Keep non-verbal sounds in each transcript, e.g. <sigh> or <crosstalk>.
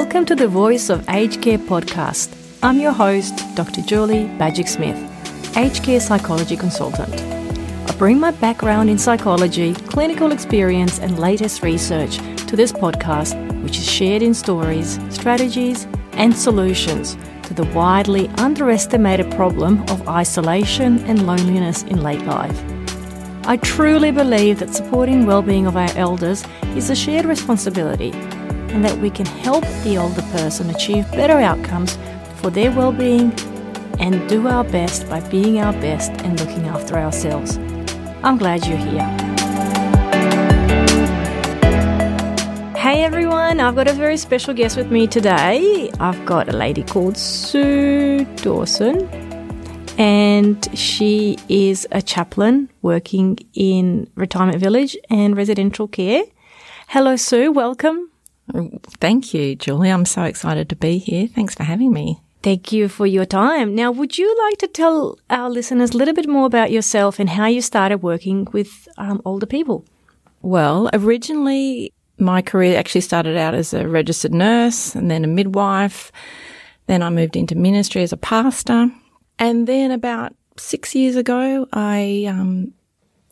Welcome to the Voice of Aged Care podcast. I'm your host, Dr. Julie Bajic Smith, aged care psychology consultant. I bring my background in psychology, clinical experience, and latest research to this podcast, which is shared in stories, strategies, and solutions to the widely underestimated problem of isolation and loneliness in late life. I truly believe that supporting well-being of our elders is a shared responsibility and that we can help the older person achieve better outcomes for their well-being and do our best by being our best and looking after ourselves. I'm glad you're here. Hey everyone, I've got a very special guest with me today. I've got a lady called Sue Dawson, and she is a chaplain working in retirement village and residential care. Hello, Sue. Welcome. Thank you, Julie. I'm so excited to be here. Thanks for having me. Thank you for your time. Now, would you like to tell our listeners a little bit more about yourself and how you started working with um, older people? Well, originally, my career actually started out as a registered nurse and then a midwife. Then I moved into ministry as a pastor. And then about six years ago, I um,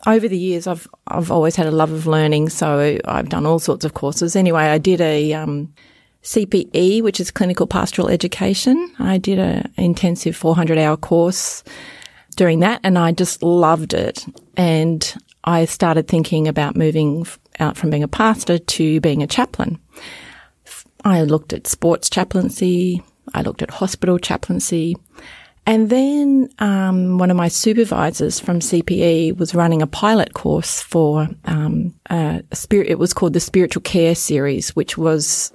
over the years, I've I've always had a love of learning, so I've done all sorts of courses. Anyway, I did a um, CPE, which is clinical pastoral education. I did an intensive 400 hour course during that, and I just loved it. And I started thinking about moving out from being a pastor to being a chaplain. I looked at sports chaplaincy. I looked at hospital chaplaincy. And then um, one of my supervisors from CPE was running a pilot course for um, a spirit. It was called the Spiritual Care Series, which was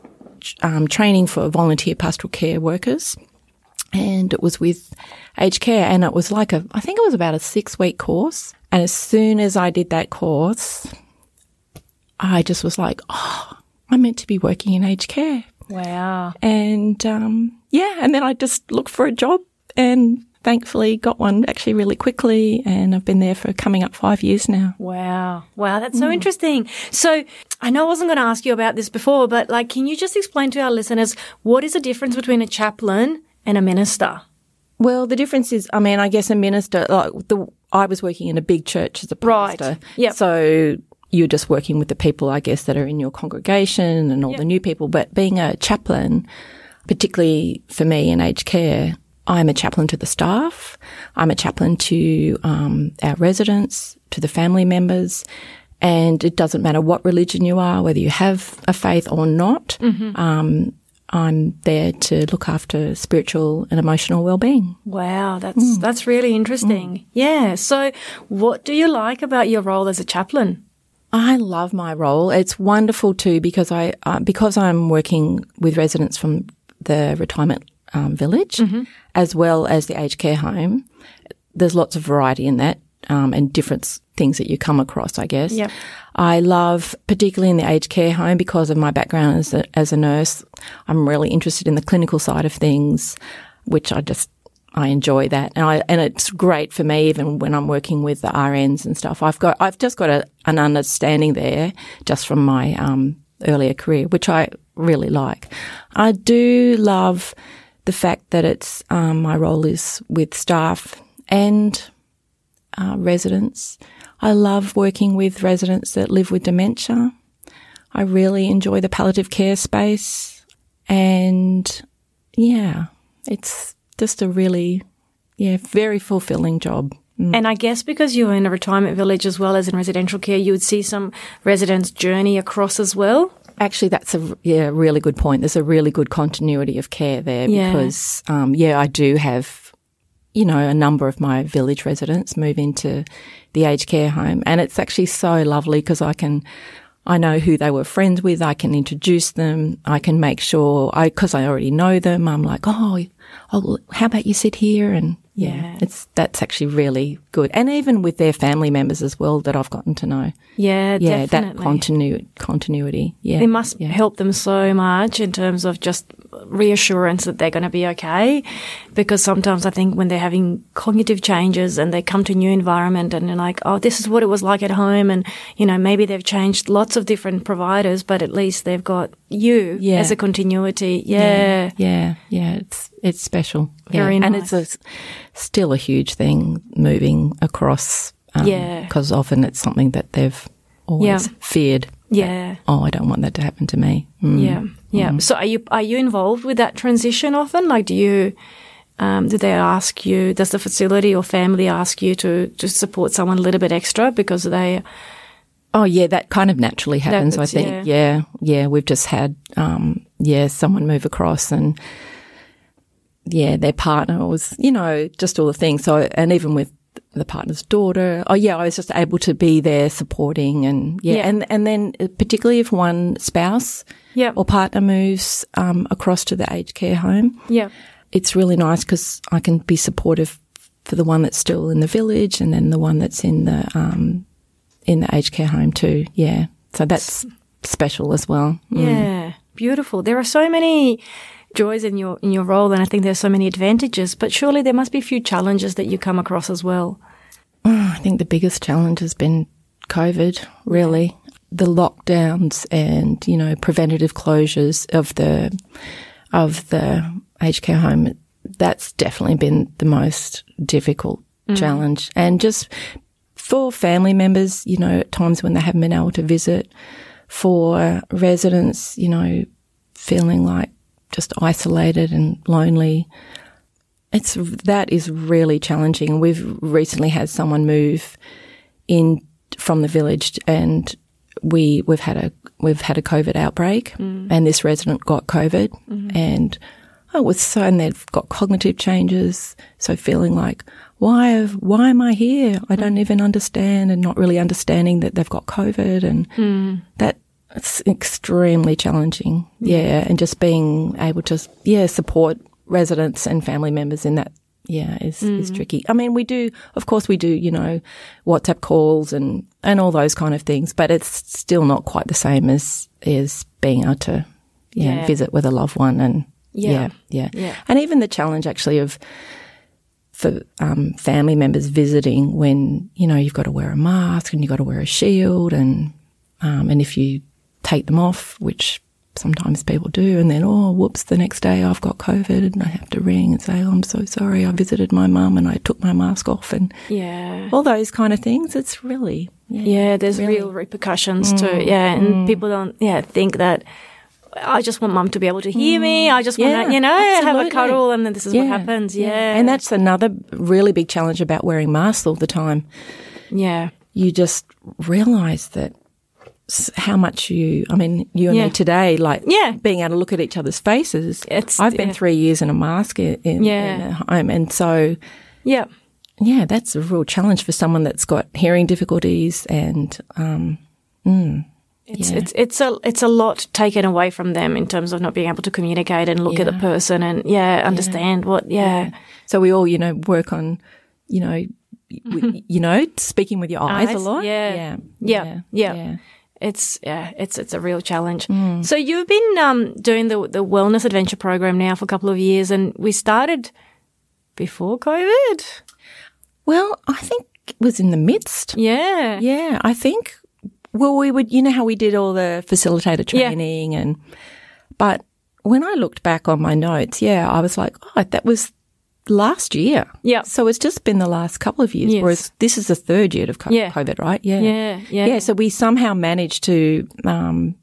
um, training for volunteer pastoral care workers. And it was with aged care, and it was like a, I think it was about a six week course. And as soon as I did that course, I just was like, oh, I'm meant to be working in aged care. Wow. And um, yeah, and then I just looked for a job and thankfully got one actually really quickly and I've been there for coming up five years now. Wow. Wow. That's so mm. interesting. So I know I wasn't going to ask you about this before, but like, can you just explain to our listeners what is the difference between a chaplain and a minister? Well, the difference is, I mean, I guess a minister, like the, I was working in a big church as a pastor. Right. Yeah. So you're just working with the people, I guess, that are in your congregation and all yep. the new people. But being a chaplain, particularly for me in aged care, I'm a chaplain to the staff. I'm a chaplain to um, our residents, to the family members. And it doesn't matter what religion you are, whether you have a faith or not. Mm-hmm. Um, I'm there to look after spiritual and emotional well-being. Wow, that's mm. that's really interesting. Mm. Yeah. So, what do you like about your role as a chaplain? I love my role. It's wonderful too because I uh, because I'm working with residents from the retirement um, village mm-hmm. as well as the aged care home. There's lots of variety in that um, and different things that you come across, I guess. Yep. I love, particularly in the aged care home, because of my background as a, as a nurse, I'm really interested in the clinical side of things, which I just I enjoy that, and I and it's great for me even when I'm working with the RNs and stuff. I've got I've just got a, an understanding there just from my um, earlier career, which I really like. I do love the fact that it's um, my role is with staff and uh, residents. I love working with residents that live with dementia. I really enjoy the palliative care space, and yeah, it's just a really, yeah, very fulfilling job. Mm. And I guess because you're in a retirement village as well as in residential care, you would see some residents journey across as well. Actually, that's a yeah really good point. There's a really good continuity of care there yeah. because um, yeah, I do have you know a number of my village residents move into the aged care home, and it's actually so lovely because I can. I know who they were friends with. I can introduce them. I can make sure I, cause I already know them. I'm like, oh, oh, how about you sit here? And yeah, it's that's actually really good, and even with their family members as well that I've gotten to know. Yeah, yeah, definitely. that continuity, continuity. Yeah, it must yeah. help them so much in terms of just reassurance that they're going to be okay. Because sometimes I think when they're having cognitive changes and they come to a new environment and they're like, oh, this is what it was like at home. And, you know, maybe they've changed lots of different providers, but at least they've got you Yeah. as a continuity. Yeah. yeah, yeah. It's it's special. Very yeah. and it's a, still a huge thing moving across. Um, Yeah. because often it's something that they've always Yeah. feared. Yeah. Oh, I don't want that to happen to me. Mm. Yeah, yeah. So are you are you involved with that transition often? Like, do you um, do they ask you? Does the facility or family ask you to to support someone a little bit extra because they? Oh yeah, that kind of naturally happens. I think. yeah. Yeah. yeah, We've just had, um, yeah, someone move across, and yeah, their partner was, you know, just all the things. So, and even with the partner's daughter, oh yeah, I was just able to be there supporting, and yeah, Yeah. and and then uh, particularly if one spouse Yeah, or partner moves um, across to the aged care home, yeah, it's really nice because I can be supportive for the one that's still in the village and then the one that's in the um, in the aged care home too. Yeah, so that's special as well. Mm. yeah. Beautiful. There are so many joys in your in your role, and I think there's so many advantages. But surely there must be a few challenges that you come across as well. <sighs> I think the biggest challenge has been COVID. Really, the lockdowns and you know preventative closures of the of the aged care home. That's definitely been the most difficult mm. challenge, and just for family members, you know, at times when they haven't been able to visit, for residents, you know, feeling like just isolated and lonely. It's that is really challenging. We've recently had someone move in from the village, and we we've had a we've had a COVID outbreak, mm. and this resident got COVID, mm-hmm. and oh, it was so, and they've got cognitive changes, so feeling like why why am I here? I don't even understand, and not really understanding that they've got COVID, and mm. that it's extremely challenging. Yeah, and just being able to yeah support residents and family members in that yeah is is tricky. I mean, we do of course we do you know WhatsApp calls and and all those kind of things, but it's still not quite the same as as being able to yeah, Yeah. visit with a loved one and Yeah. yeah yeah, Yeah. and even the challenge actually of for um, family members visiting when you know you've got to wear a mask and you've got to wear a shield and um, and if you take them off, which sometimes people do, and then oh whoops, the next day I've got COVID and I have to ring and say oh, I'm so sorry, I visited my mum and I took my mask off and Yeah. all those kind of things. It's really yeah, Yeah, there's real repercussions too. Mm, yeah, and mm. people don't yeah think that I just want mum to be able to hear me. Mm. I just want Yeah, to, you know, have a cuddle, and then this is what happens. Yeah, and that's another really big challenge about wearing masks all the time. yeah, you just realize that how much you, I mean, you and Yeah. me today, like Yeah. being able to look at each other's faces. It's- I've been yeah. three years in a mask in, in, Yeah. in a home. And so, yeah, yeah, that's a real challenge for someone that's got hearing difficulties and, um, it's Yeah. it's it's a it's a lot taken away from them in terms of not being able to communicate and look at the person and yeah, understand what yeah. so we all, you know, work on, you know, <laughs> you know, speaking with your eyes, Eyes, a lot. yeah. Yeah. Yeah, yeah. It's yeah, it's it's a real challenge. So you've been um, doing the the wellness adventure program now for a couple of years, and we started before COVID. Well, I think it was in the midst. Yeah, Yeah, I think. Well, we would, you know, how we did all the facilitator Yeah. training, and but when I looked back on my notes, yeah, I was like, oh, that was last year. Yeah. So it's just been the last couple of years, Yes. whereas this is the third year of co- Yeah. COVID, right? Yeah. Yeah, yeah. yeah. So we somehow managed to um,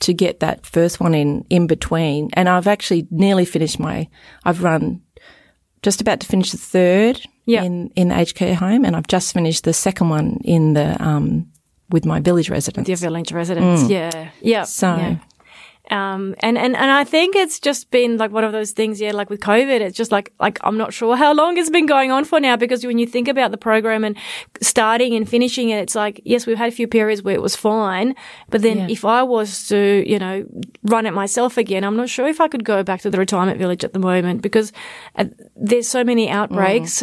to get that first one in in between, and I've actually nearly finished my. I've run just about to finish the third Yeah. in in the aged care home, and I've just finished the second one in the um, with my village residents. Dear village residents. Yeah, yeah. So- yeah. Um, and, and, and I think it's just been like one of those things, yeah, like with COVID, it's just like, like, I'm not sure how long it's been going on for now because when you think about the program and starting and finishing it, it's like, yes, we've had a few periods where it was fine. But then Yeah. if I was to, you know, run it myself again, I'm not sure if I could go back to the retirement village at the moment because uh, there's so many outbreaks.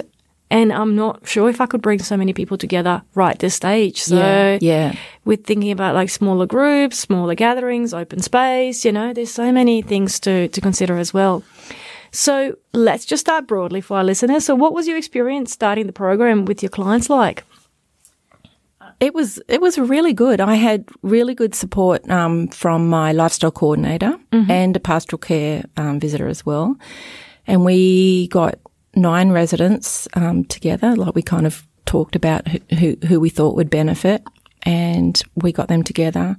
And I'm not sure if I could bring so many people together right this stage. So yeah, yeah. with thinking about like smaller groups, smaller gatherings, open space, you know, there's so many things to, to consider as well. So let's just start broadly for our listeners. So what was your experience starting the program with your clients like? It was it was really good. I had really good support um, from my lifestyle coordinator mm-hmm. and a pastoral care um, visitor as well, and we got nine residents um, together. Like we kind of talked about who, who, who we thought would benefit, and we got them together.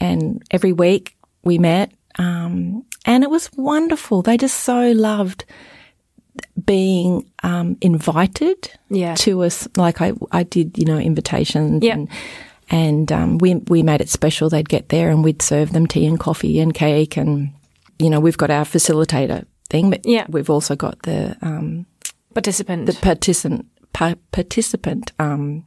And every week we met, um, and it was wonderful. They just so loved being um, invited yeah. to us. Like I, I did, you know, invitations yeah. and and um, we we made it special. They'd get there and we'd serve them tea and coffee and cake and you know we've got our facilitator thing, but yeah. we've also got the um, participant the participant pa- participant um,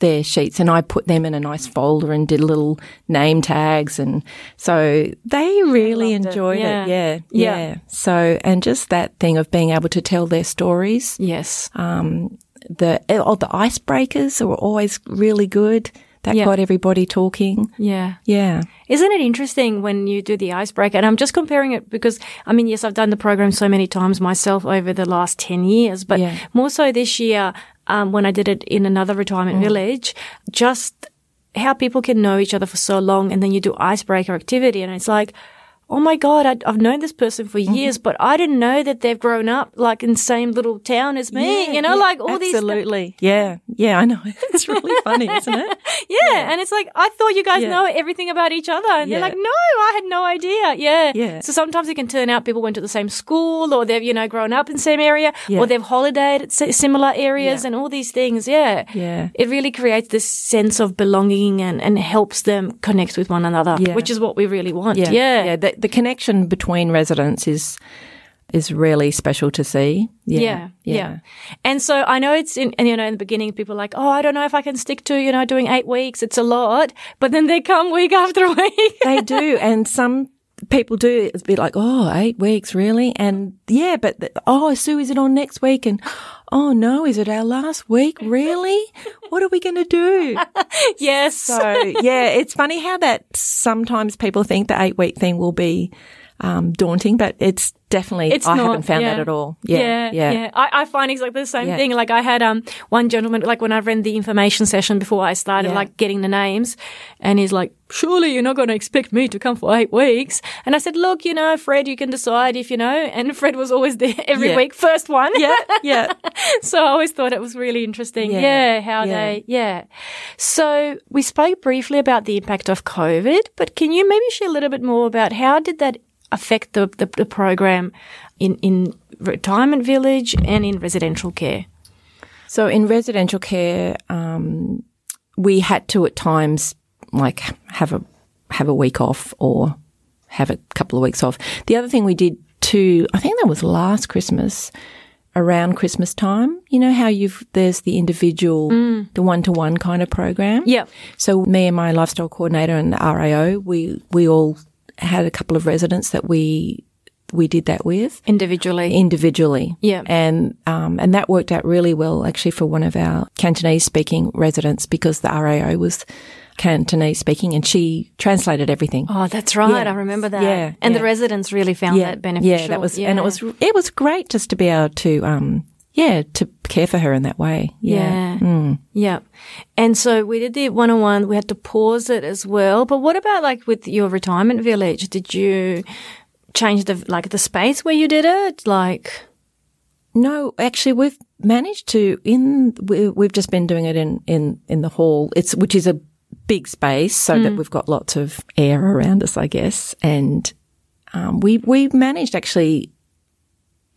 their sheets and I put them in a nice folder and did little name tags. And so they really enjoyed it. Yeah. it. Yeah, yeah. Yeah. So, and just that thing of being able to tell their stories. Yes. Um, the, oh, the icebreakers were always really good. That Yeah. got everybody talking. Yeah. Yeah. Isn't it interesting when you do the icebreaker? And I'm just comparing it because, I mean, yes, I've done the program so many times myself over the last 10 years, but Yeah. more so this year, um, when I did it in another retirement village, just how people can know each other for so long and then you do icebreaker activity and it's like, Oh my God, I, I've known this person for mm-hmm. years, but I didn't know that they've grown up like in the same little town as me. Yeah, you know, yeah, like all these Absolutely. Yeah. Yeah, I know. <laughs> It's really funny, <laughs> isn't it? Yeah, and it's like I thought you guys Yeah. know everything about each other, and they're like, "No, I had no idea." Yeah, Yeah. So sometimes it can turn out people went to the same school, or they've you know grown up in the same area, Yeah. or they've holidayed at si- similar areas, Yeah. and all these things. Yeah, Yeah. It really creates this sense of belonging and and helps them connect with one another, Yeah. which is what we really want. Yeah. Yeah, Yeah. The, connection between residents is is really special to see. Yeah. Yeah, yeah. And so I know it's in, and you know, in the beginning, people are like, oh, I don't know if I can stick to, you know, doing eight weeks. It's a lot. But then they come week <laughs> after week. they do. And some people do. It's a bit like, oh, eight weeks, really? And yeah, but, the, oh, Sue, is it on next week? And oh, no, is it our last week? Really? What are we going to do? <laughs> yes. So yeah, it's funny how that sometimes people think the eight week thing will be um, daunting, but it's definitely, It's I not, haven't found yeah. that at all. Yeah. yeah, Yeah. I, I find exactly the same Yeah. thing. Like I had um one gentleman, like when I ran the information session before I started, Yeah. like getting the names, and he's like, "Surely you're not going to expect me to come for eight weeks?" And I said, "Look, you know, Fred, you can decide if you know." And <laughs> Fred was always there <laughs> every Yeah. week, first one. Yeah. <laughs> Yeah. so I always thought it was really interesting. Yeah, Yeah. how Yeah. they, yeah. So we spoke briefly about the impact of COVID, but can you maybe share a little bit more about how did that affect the, the, the program in, in retirement village and in residential care? So in residential care, um, we had to at times like have a have a week off or have a couple of weeks off. The other thing we did too, I think that was last Christmas, around Christmas time. You know how you've there's the individual, the one to one kind of program. Yeah. So me and my lifestyle coordinator and the RAO, we we all had a couple of residents that we we did that with Individually. individually. Yeah. And um, and that worked out really well actually for one of our Cantonese speaking residents because the RAO was Cantonese speaking and she translated everything. Oh, that's right. Yeah. I remember that. Yeah, And the residents really found that beneficial. Yeah, that was yeah, and it was it was great just to be able to um yeah, to care for her in that way. Yeah. Yeah. Yeah. And so we did the one on one. We had to pause it as well. But what about like with your retirement village? Did you change the like the space where you did it? Like No, actually, we've managed to in we, we've just been doing it in in in the hall. It's which is a big space, so that we've got lots of air around us, I guess. And um, we we managed actually,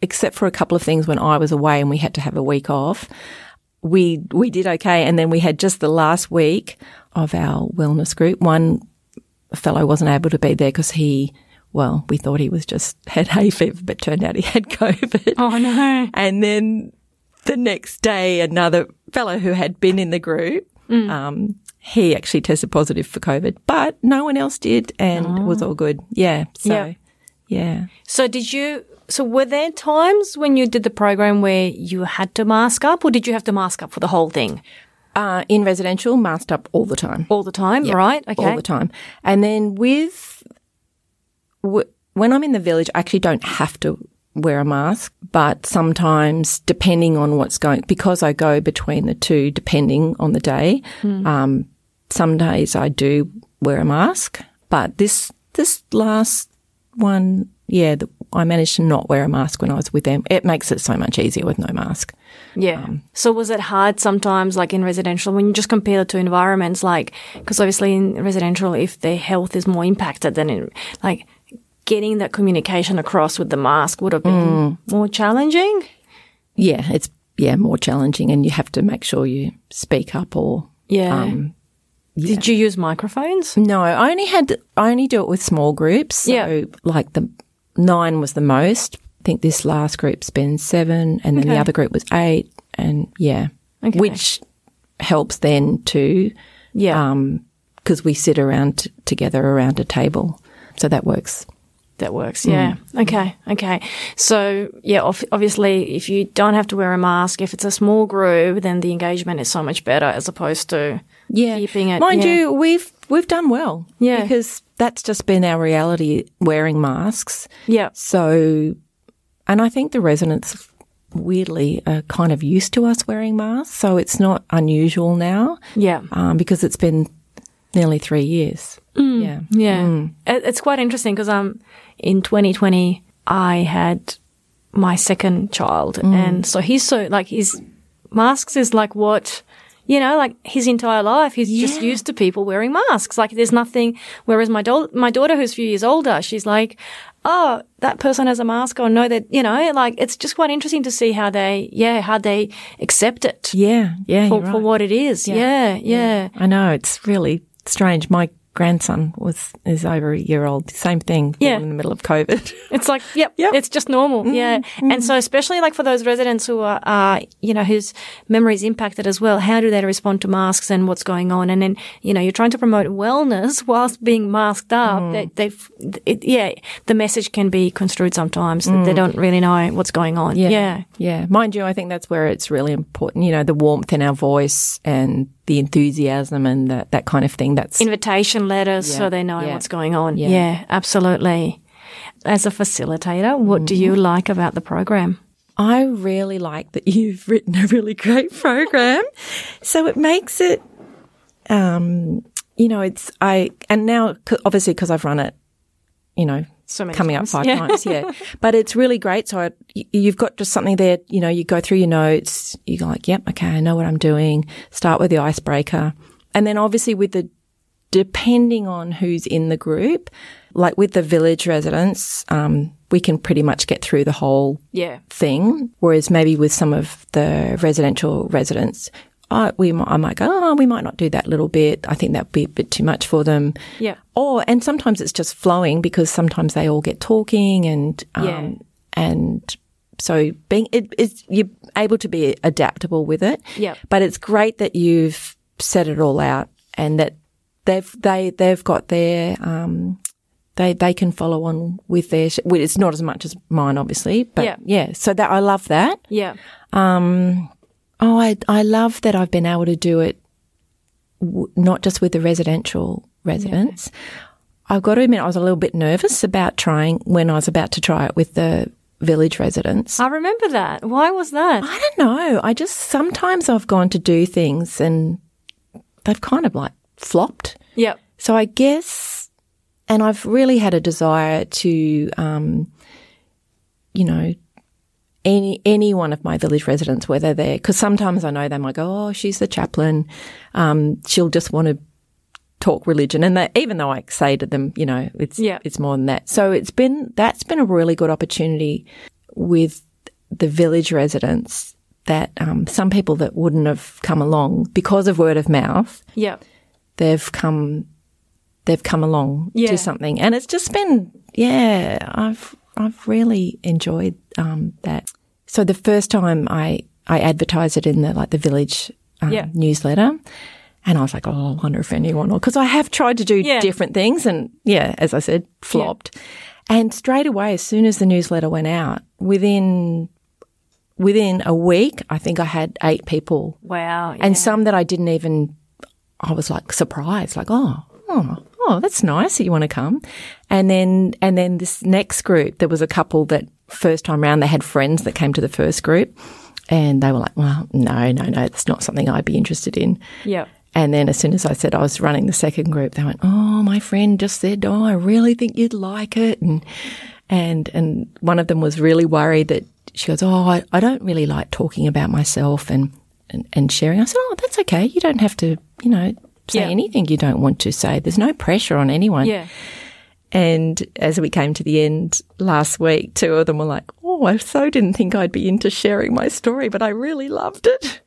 except for a couple of things when I was away and we had to have a week off. We we did okay, and then we had just the last week of our wellness group. One fellow wasn't able to be there because he. Well, we thought he was just <laughs> had hay fever, but turned out he had <laughs> COVID. Oh no. And then the next day, another fellow who had been in the group, um, he actually tested positive for COVID, but no one else did, and it was all good. Yeah. So, Yeah. Yeah. So did you? So were there times when you did the program where you had to mask up, or did you have to mask up for the whole thing Uh, in residential, masked up all the time. all the time? Yep, Right. Okay. All the time. And then with, w- when I'm in the village, I actually don't have to wear a mask, but sometimes depending on what's going, because I go between the two, depending on the day, um, some days I do wear a mask, but this, this last one, yeah, the, I managed to not wear a mask when I was with them. It makes it so much easier with no mask. Yeah. Um, so was it hard sometimes, like in residential, when you just compare the two environments, like, because obviously in residential, if their health is more impacted than in, like, getting that communication across with the mask would have been Mm. more challenging? Yeah, it's, yeah, more challenging and you have to make sure you speak up or, Yeah. um, Did you use microphones? No, I only had I only do it with small groups. So Yeah. like the nine was the most. I think this last group's been seven, and then Okay. the other group was eight, and yeah, Okay. which helps then too, Yeah. Um, because we sit around t- together around a table, so that works. That works. Yeah. Mm. Okay. Okay. So yeah, ob- obviously, if you don't have to wear a mask, if it's a small group, then the engagement is so much better as opposed to Yeah, keeping it. mind yeah. you, we've we've done well. Yeah. because that's just been our reality wearing masks. Yeah. So, and I think the residents weirdly are kind of used to us wearing masks, so it's not unusual now Yeah. um, because it's been nearly three years. Yeah. Yeah. It, it's quite interesting because um, in 2020, I had my second child. And so he's so, like, his masks is like what, you know, like his entire life, he's just used to people wearing masks. Like, there's nothing. Whereas my, do- my daughter, who's a few years older, she's like, oh, that person has a mask or no, that, you know, like, it's just quite interesting to see how they, yeah, how they accept it Yeah. Yeah. for, you're for what it is. Yeah. Yeah. I know it's really strange. My grandson was is over a year old. Same thing. Yeah. In the middle of COVID. <laughs> It's like, yep, Yep. it's just normal. Mm-hmm. Yeah. Mm-hmm. And so, especially like for those residents who are, uh, you know, whose memory is impacted as well, how do they respond to masks and what's going on? And then, you know, you're trying to promote wellness <laughs> whilst being masked up. Mm. They, they've, it, yeah, the message can be construed sometimes that they mm. don't really know what's going on. Yeah. Yeah. Mind you, I think that's where it's really important. You know, the warmth in our voice and the enthusiasm and that that kind of thing. That's Invitation letters so they know Yeah. what's going on. Yeah. yeah, absolutely. As a facilitator, what do you like about the program? I really like that you've <laughs> written a really great program. so it makes it, um, you know, it's, I, and now obviously because I've run it, you know, So many coming times. up five Yeah. times. Yeah. <laughs> but it's really great. So I, you've got just something there, you know, you go through your notes, you go like, yep, okay, I know what I'm doing. Start with the icebreaker. And then obviously with the, depending on who's in the group, like with the village residents, um, we can pretty much get through the whole Yeah. thing. Whereas maybe with some of the residential residents, I, we, I might go, oh, we might not do that little bit. I think that'd be a bit too much for them. Yeah. Or, and sometimes it's just flowing because sometimes they all get talking and, um, Yeah. and so being, it is, you're able to be adaptable with it. Yeah. But it's great that you've set it all out and that they've, they, they've got their, um, they, they can follow on with their, sh- well, it's not as much as mine, obviously, but Yeah. yeah. So that, I love that. Yeah. Oh, I, I love that I've been able to do it w- not just with the residential residents. I've got to admit, I was a little bit nervous about trying when I was about to try it with the village residents. I remember that. Why was that? I don't know. I just sometimes I've gone to do things and they've kind of like flopped. Yep. So I guess, and I've really had a desire to, um, you know, any any one of my village residents, whether they're because sometimes I know they might go, oh, she's the chaplain, um, she'll just want to talk religion, and they, even though I say to them, you know, it's Yeah. it's more than that. So it's been that's been a really good opportunity with the village residents that um, some people that wouldn't have come along because of word of mouth Yep. they've come they've come along Yeah. to something and it's just been yeah i've i've really enjoyed um, that so the first time i i advertised it in the like the village um, Yeah. newsletter and i was like oh i wonder if anyone will because i have tried to do Yeah. different things and yeah as i said flopped And straight away, as soon as the newsletter went out, within within a week, I think I had eight people. Wow. And some that I didn't even, I was like surprised, like, oh, oh, oh, that's nice that you want to come. And then, and then this next group, there was a couple that first time round, they had friends that came to the first group and they were like, well, no, no, no, that's not something I'd be interested in. Yeah. And then as soon as I said I was running the second group, they went, "Oh, my friend just said, oh, I really think you'd like it." And and and one of them was really worried that she goes, "Oh, I, I don't really like talking about myself and, and and sharing." I said, "Oh, that's okay. You don't have to, you know, say Yeah. anything you don't want to say. There's no pressure on anyone." Yeah. And as we came to the end last week, two of them were like, "Oh, I so didn't think I'd be into sharing my story, but I really loved it."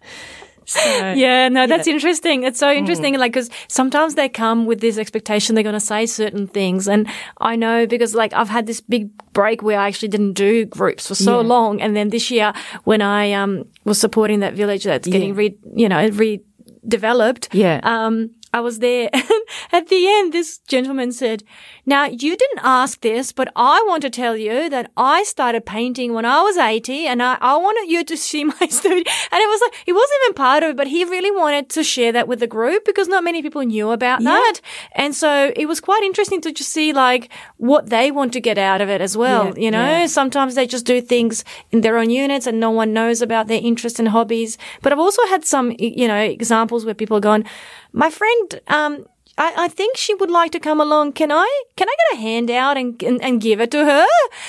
So, <laughs> Yeah, no, that's interesting. It's so interesting, like, because sometimes they come with this expectation they're going to say certain things. And I know because, like, I've had this big break where I actually didn't do groups for so Yeah. long. And then this year, when I um, was supporting that village that's getting Yeah. re, you know, redeveloped, Yeah. um, I was there. <laughs> And at the end, this gentleman said, now you didn't ask this, but I want to tell you that I started painting when I was 80 and I, I wanted you to see <laughs> my studio. And it was like, he wasn't even part of it, but he really wanted to share that with the group because not many people knew about that. And so it was quite interesting to just see like what they want to get out of it as well. Yeah, you know, yeah. sometimes they just do things in their own units and no one knows about their interests and hobbies. But I've also had some, you know, examples where people are going, my friend, um, I, I think she would like to come along. Can I, can I get a handout and, and, and give it to her?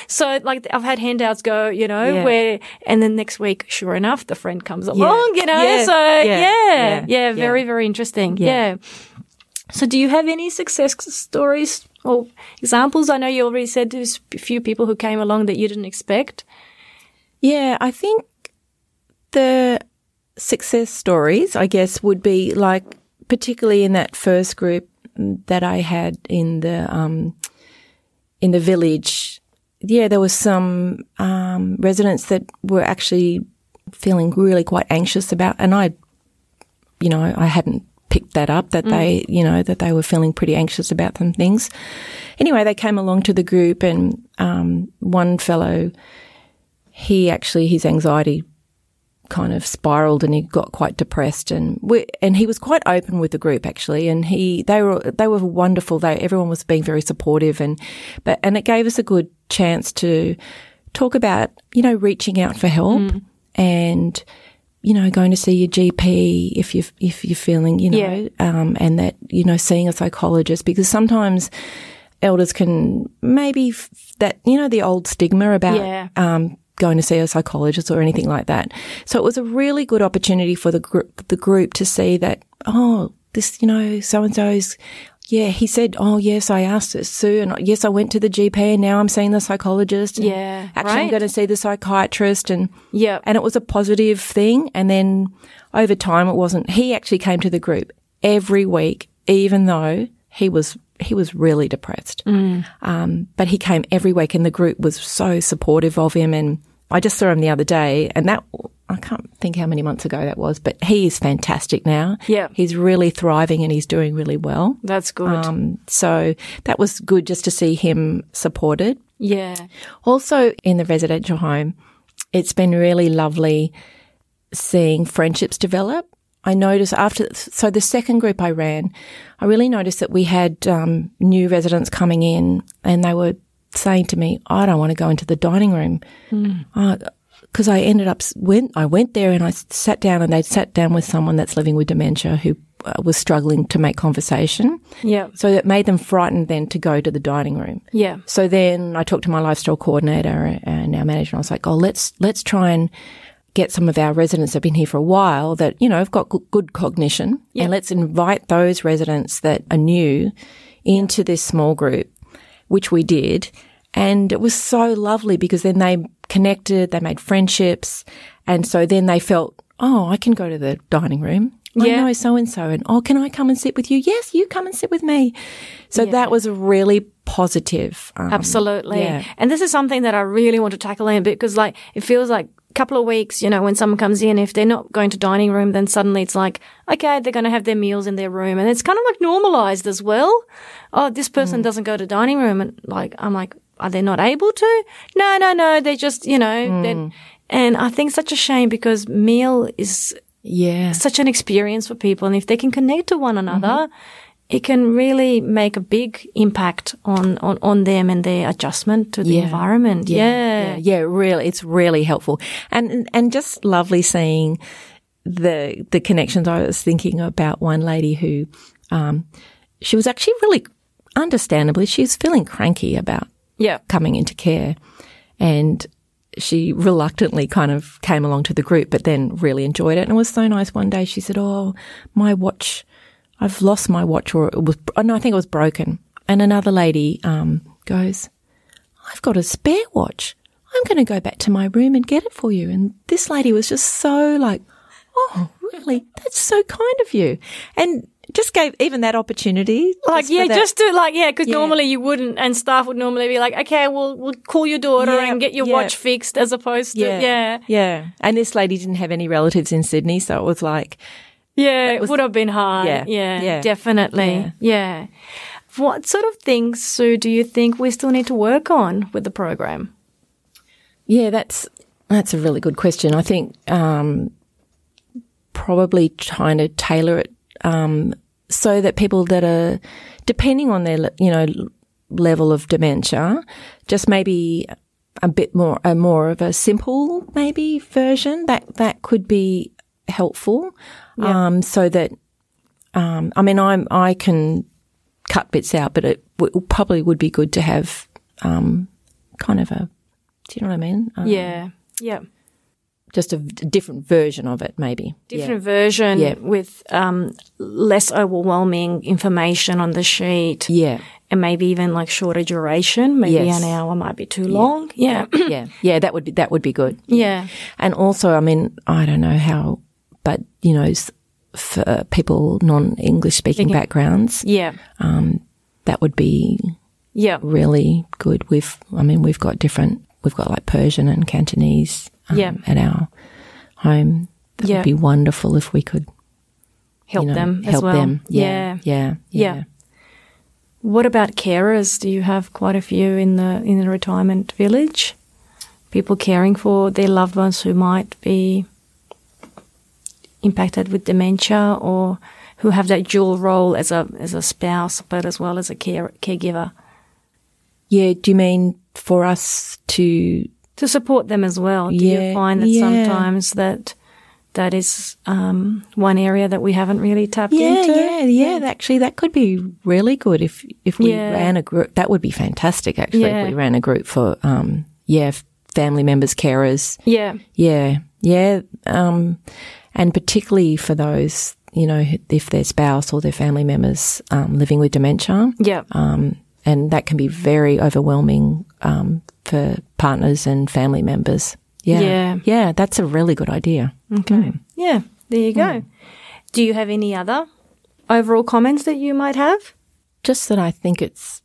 So like I've had handouts go, you know, Yeah. where, and then next week, sure enough, the friend comes along, you know, Yeah. so Yeah. yeah, yeah, Yeah. very, very interesting. Yeah. yeah. So do you have any success stories or examples? I know you already said there's a few people who came along that you didn't expect. Yeah, I think the success stories, I guess, would be like, particularly in that first group that I had in the um, in the village. Yeah, there was some um, residents that were actually feeling really quite anxious about, and I, you know, I hadn't picked that up that they, you know, that they were feeling pretty anxious about some things. Anyway, they came along to the group, and um, one fellow he actually his anxiety kind of spiraled and he got quite depressed and we, and he was quite open with the group actually and he they were they were wonderful they everyone was being very supportive and but and it gave us a good chance to talk about you know reaching out for help and you know going to see your GP if you if you're feeling you know Yeah. um, and that you know seeing a psychologist because sometimes elders can maybe f- that you know the old stigma about Yeah. um, going to see a psychologist or anything like that. So it was a really good opportunity for the group, the group to see that oh this you know so and so's yeah he said oh yes I asked Sue and yes I went to the GP and now I'm seeing the psychologist and Yeah, actually I'm going to see the psychiatrist and Yeah. and it was a positive thing. And then over time, it wasn't. He actually came to the group every week, even though he was he was really depressed. Um, but he came every week, and the group was so supportive of him. And I just saw him the other day, and that I can't think how many months ago that was, but he is fantastic now. Yeah. he's really thriving, and he's doing really well. That's good. Um, so that was good just to see him supported. yeah. Also, in the residential home, it's been really lovely seeing friendships develop. I noticed after, so the second group I ran, I really noticed that we had um, new residents coming in and they were saying to me, I don't want to go into the dining room. Because I ended up, went, I went there and I sat down and they'd sat down with someone that's living with dementia who uh, was struggling to make conversation. Yeah. So it made them frightened then to go to the dining room. Yeah. So then I talked to my lifestyle coordinator and our manager, and I was like, "Oh, let's let's try and get some of our residents that have been here for a while that you know have got good, good cognition, Yeah. and let's invite those residents that are new into this small group, which we did, and it was so lovely because then they connected, they made friendships, and so then they felt, oh, I can go to the dining room. I Yeah. know so and so, and oh, can I come and sit with you? Yes, you come and sit with me. So that was really positive. Um, Absolutely. yeah. And this is something that I really want to tackle in a bit because like it feels like couple of weeks, you know, when someone comes in, if they're not going to dining room, then suddenly it's like, okay, they're going to have their meals in their room. And it's kind of like normalized as well. Oh, this person Mm. doesn't go to dining room. And like, I'm like, are they not able to? No, no, no. They just, you know, then, and I think such a shame because meal is Yeah. such an experience for people. And if they can connect to one another, it can really make a big impact on, on, on them and their adjustment to the Yeah. environment. Yeah. yeah, yeah, really, it's really helpful, and and just lovely seeing the the connections. I was thinking about one lady who, um, she was actually really, understandably, she was feeling cranky about Yeah. coming into care, and she reluctantly kind of came along to the group, but then really enjoyed it, and it was so nice. One day she said, "Oh, my watch." I've lost my watch, or it was, oh, no, I think it was broken. And another lady um, goes, I've got a spare watch. I'm going to go back to my room and get it for you. And this lady was just so like, oh, really? That's so kind of you. And just gave even that opportunity. Like, for yeah, just to like, yeah, because Yeah. normally you wouldn't, and staff would normally be like, okay, we'll, we'll call your daughter Yeah, and get your yeah. watch fixed as opposed to, yeah. yeah. And this lady didn't have any relatives in Sydney. So it was like, Yeah, it would have been hard. Yeah, Yeah, yeah, definitely. Yeah. What sort of things, Sue, do you think we still need to work on with the program? Yeah, that's that's a really good question. I think um, probably trying to tailor it um, so that people that are depending on their you know level of dementia, just maybe a bit more a more of a simple maybe version that that could be helpful, um, so that um, I mean I'm I can cut bits out, but it w- probably would be good to have um, kind of a do you know what I mean? Um, Yeah. Yeah. just a v- different version of it, maybe. Different version Yeah. with um, less overwhelming information on the sheet Yeah, and maybe even like shorter duration. Maybe Yes. an hour might be too long. Yeah. yeah, yeah, yeah. That would be that would be good. yeah. And also, I mean, I don't know how, but you know, for people non-English speaking backgrounds, Yeah. um, that would be Yeah. really good. We've, I mean, we've got different. We've got like Persian and Cantonese um, Yeah. at our home. That Yeah. would be wonderful if we could Help you know, them as help well. them. Yeah. Yeah, yeah, Yeah. What about carers? Do you have quite a few in the in the retirement village? People caring for their loved ones who might be impacted with dementia or who have that dual role as a as a spouse but as well as a care caregiver Yeah. Do you mean for us to to support them as well. Do Yeah, you find that yeah. sometimes that that is um, one area that we haven't really tapped Yeah, into? yeah, yeah. yeah. Actually, that could be really good if if we Yeah. ran a group. That would be fantastic. Actually, Yeah. if we ran a group for um, yeah, family members, carers. Yeah. Yeah, yeah, um, and particularly for those you know if their spouse or their family members um, living with dementia. Yeah. Um, and that can be very overwhelming um, for partners and family members. Yeah, Yeah. yeah. That's a really good idea. Okay. Yeah, there you go. Do you have any other overall comments that you might have? just that I think it's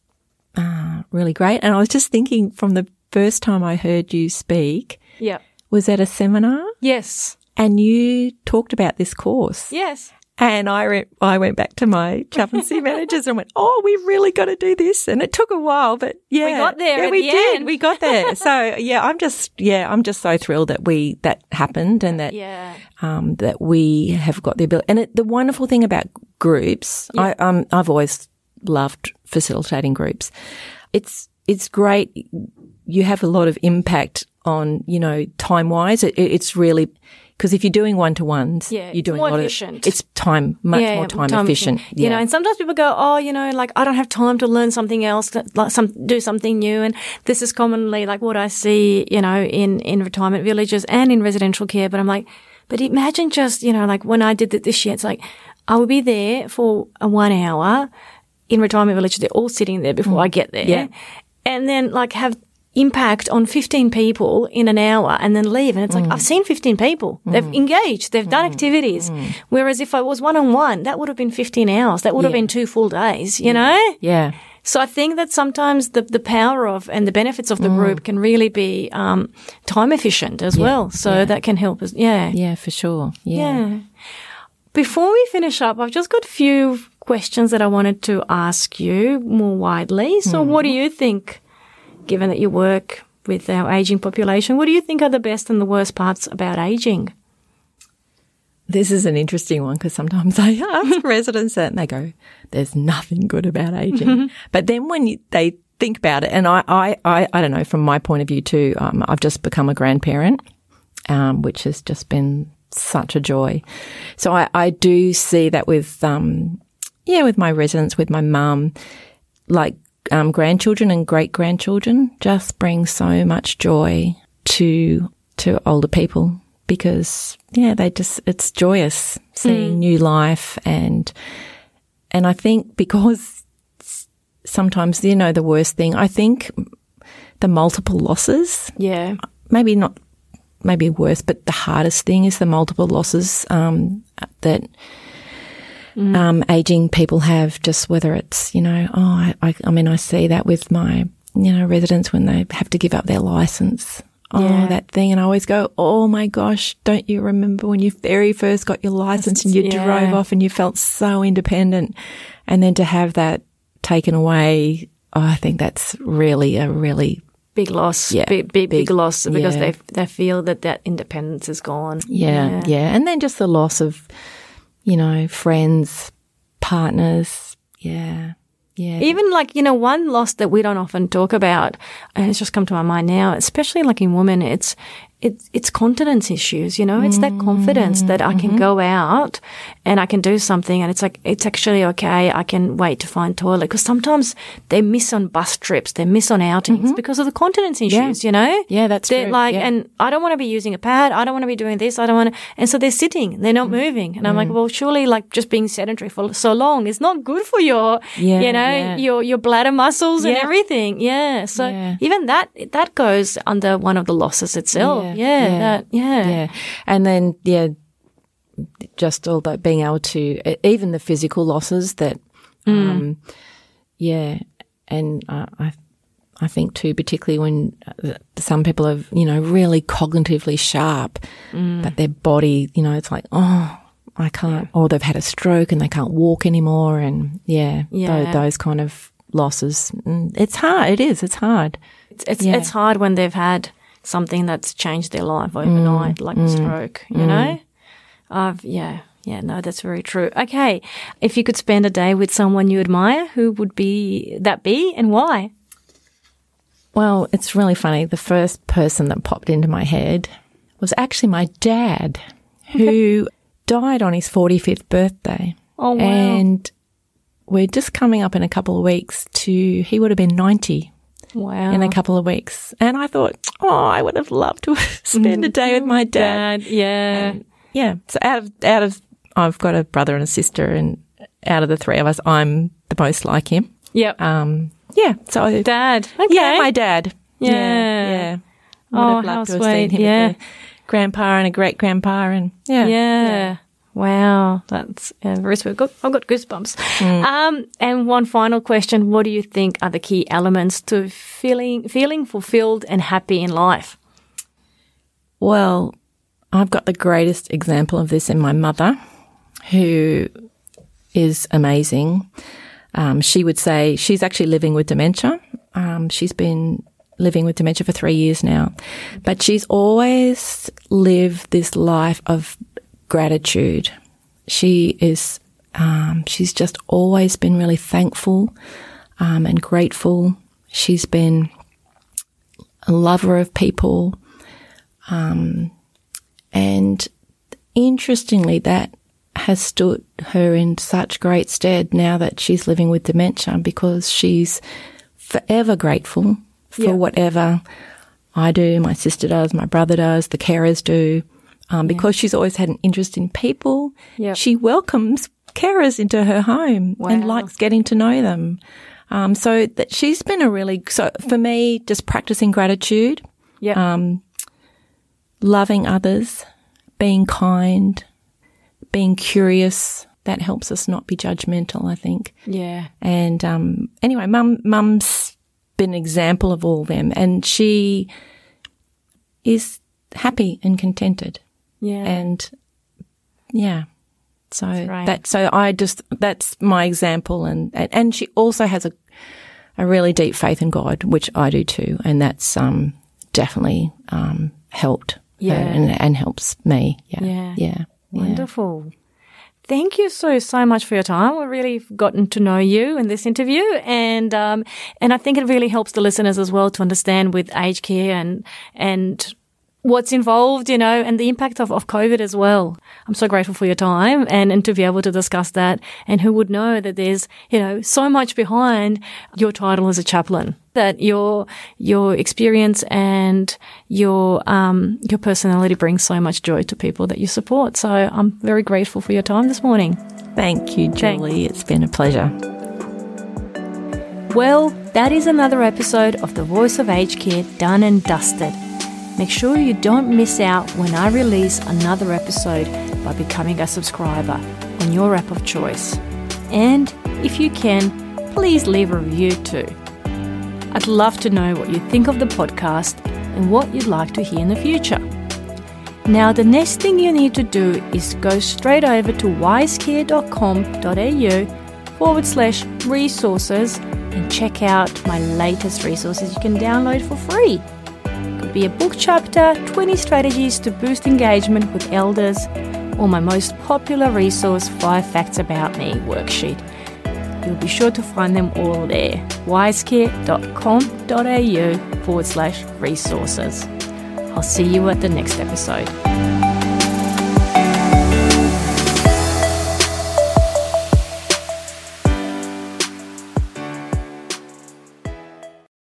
uh, really great. And I was just thinking from the first time I heard you speak Yeah. was at a seminar Yes. And you talked about this course. Yes. And I went, I went back to my chaplaincy managers and went, oh, we really got to do this. And it took a while, but yeah. We got there Yeah, we the did. end. We got there. <laughs> so yeah, I'm just, yeah, I'm just so thrilled that we, that happened and that, Yeah. um, that we have got the ability. And it, the wonderful thing about groups, I, um, I've always loved facilitating groups. It's it's great. You have a lot of impact on you know time wise. It- it's really because if you're doing one to ones, Yeah, you're doing more a lot efficient. Of, it's time much more time, efficient. You know, and sometimes people go, "Oh, you know, like I don't have time to learn something else, like some do something new." And this is commonly like what I see, you know, in in retirement villages and in residential care. But I'm like, but imagine just, you know, like when I did it this year, it's like I would be there for a one hour in retirement village. They're all sitting there before I get there, Mm. Yeah. and then like have impact on 15 people in an hour and then leave. And it's Mm. like, I've seen 15 people. They've engaged. They've done activities. Whereas if I was one on one, that would have been 15 hours. That would have been two full days, you know? yeah, So I think that sometimes the, the power of and the benefits of the Mm. group can really be um, time efficient as well. So that can help us. Yeah. yeah, for sure. Yeah. Yeah. Before we finish up, I've just got a few questions that I wanted to ask you more widely. So, Hmm. what do you think given that you work with our aging population, what do you think are the best and the worst parts about aging? This is an interesting one because sometimes <laughs> I ask <laughs> residents that and they go, there's nothing good about aging. but then when you, they think about it, and I, I, I, I, don't know, from my point of view too, um, I've just become a grandparent, um, which has just been such a joy. So I, I do see that with, um, yeah, with my residents, with my mum, like, um, grandchildren and great grandchildren just bring so much joy to, to older people because yeah, they just, it's joyous seeing mm. new life and, and I think because sometimes, you know, the worst thing, I think the multiple losses. Yeah. Maybe not, maybe worse, but the hardest thing is the multiple losses, um, that, mm. um, aging people have just whether it's, you know, oh, I, I, I mean, I see that with my, you know, residents when they have to give up their license Oh, yeah. that thing. And I always go, Oh my gosh, don't you remember when you very first got your license and you yeah. drove off and you felt so independent? And then to have that taken away, oh, I think that's really a really big loss. Yeah. Big, big, big, big loss because yeah. they, they feel that that independence is gone. Yeah, yeah. Yeah. And then just the loss of, you know, friends, partners. Yeah. Yeah. Even like, you know, one loss that we don't often talk about, and it's just come to my mind now, especially like in women, it's it's it's confidence issues, you know. It's that confidence that I can mm-hmm. go out and I can do something, and it's like it's actually okay. I can wait to find toilet because sometimes they miss on bus trips, they miss on outings mm-hmm. because of the continence issues, yeah. you know. Yeah, that's they're true. like, yeah. and I don't want to be using a pad. I don't want to be doing this. I don't want to, and so they're sitting, they're not mm-hmm. moving, and I'm like, mm. well, surely like just being sedentary for so long is not good for your, yeah, you know, your your bladder muscles and everything. Yeah, so even that that goes under one of the losses itself. Yeah, yeah, that, yeah. Yeah. And then, yeah, just all that being able to, even the physical losses that, mm. um, yeah. And uh, I, I think too, particularly when uh, some people are, you know, really cognitively sharp, mm. but their body, you know, it's like, oh, I can't, yeah. or they've had a stroke and they can't walk anymore. And yeah, yeah. Those, those kind of losses. Mm, it's hard. It is. It's hard. It's, it's, yeah. it's hard when they've had something that's changed their life overnight, mm. like mm. a stroke, you mm. know? I've, yeah, yeah, no, that's very true. Okay. If you could spend a day with someone you admire, who would be that be and why? Well, it's really funny. The first person that popped into my head was actually my dad, who died on his 45th birthday. Oh, wow. And we're just coming up in a couple of weeks to, he would have been 90 Wow. In a couple of weeks. And I thought, oh, I would have loved to <laughs> spend a day with mm-hmm. my dad. dad yeah. And yeah. So out of, out of, I've got a brother and a sister and out of the three of us, I'm the most like him. Yep. Um, yeah. So dad. Okay. Yeah, my dad. Yeah. Yeah. yeah. Oh, how sweet. yeah. grandpa and a great grandpa and yeah. Yeah. yeah. Wow, that's uh, very sweet. Got, I've got goosebumps. Mm. Um, and one final question: What do you think are the key elements to feeling feeling fulfilled and happy in life? Well, I've got the greatest example of this in my mother, who is amazing. Um, she would say she's actually living with dementia. Um, she's been living with dementia for three years now, but she's always lived this life of gratitude. She is, um, she's just always been really thankful um, and grateful. She's been a lover of people. Um, and interestingly, that has stood her in such great stead now that she's living with dementia because she's forever grateful for yeah. whatever I do, my sister does, my brother does, the carers do. Um, because yeah. she's always had an interest in people, yep. she welcomes carers into her home wow. and likes getting to know them. Um, so that she's been a really, so for me, just practicing gratitude, yeah, um, loving others, being kind, being curious, that helps us not be judgmental, I think. Yeah. And, um, anyway, mum, mum's been an example of all them and she is happy and contented. Yeah. And yeah. So right. that, so I just, that's my example. And, and, and she also has a, a really deep faith in God, which I do too, and that's um, definitely um, helped. Yeah. and, and helps me. Yeah, Yeah. yeah, yeah. Wonderful. Thank you so so much for your time. We've really gotten to know you in this interview, and um, and I think it really helps the listeners as well to understand with aged care and and what's involved, you know, and the impact of, of COVID as well. I'm so grateful for your time and, and to be able to discuss that. And who would know that there's, you know, so much behind your title as a chaplain that your, your experience and your, um, your personality brings so much joy to people that you support. So I'm very grateful for your time this morning. Thank you, Julie. It's been a pleasure. Well, that is another episode of The Voice of Aged Care done and dusted. Make sure you don't miss out when I release another episode by becoming a subscriber on your app of choice. And if you can, please leave a review too. I'd love to know what you think of the podcast and what you'd like to hear in the future. Now, the next thing you need to do is go straight over to wisecare.com.au forward slash resources and check out my latest resources you can download for free. Be a book chapter, 20 strategies to boost engagement with elders, or my most popular resource, 5 Facts About Me worksheet. You'll be sure to find them all there. wisecare.com.au forward slash resources. I'll see you at the next episode.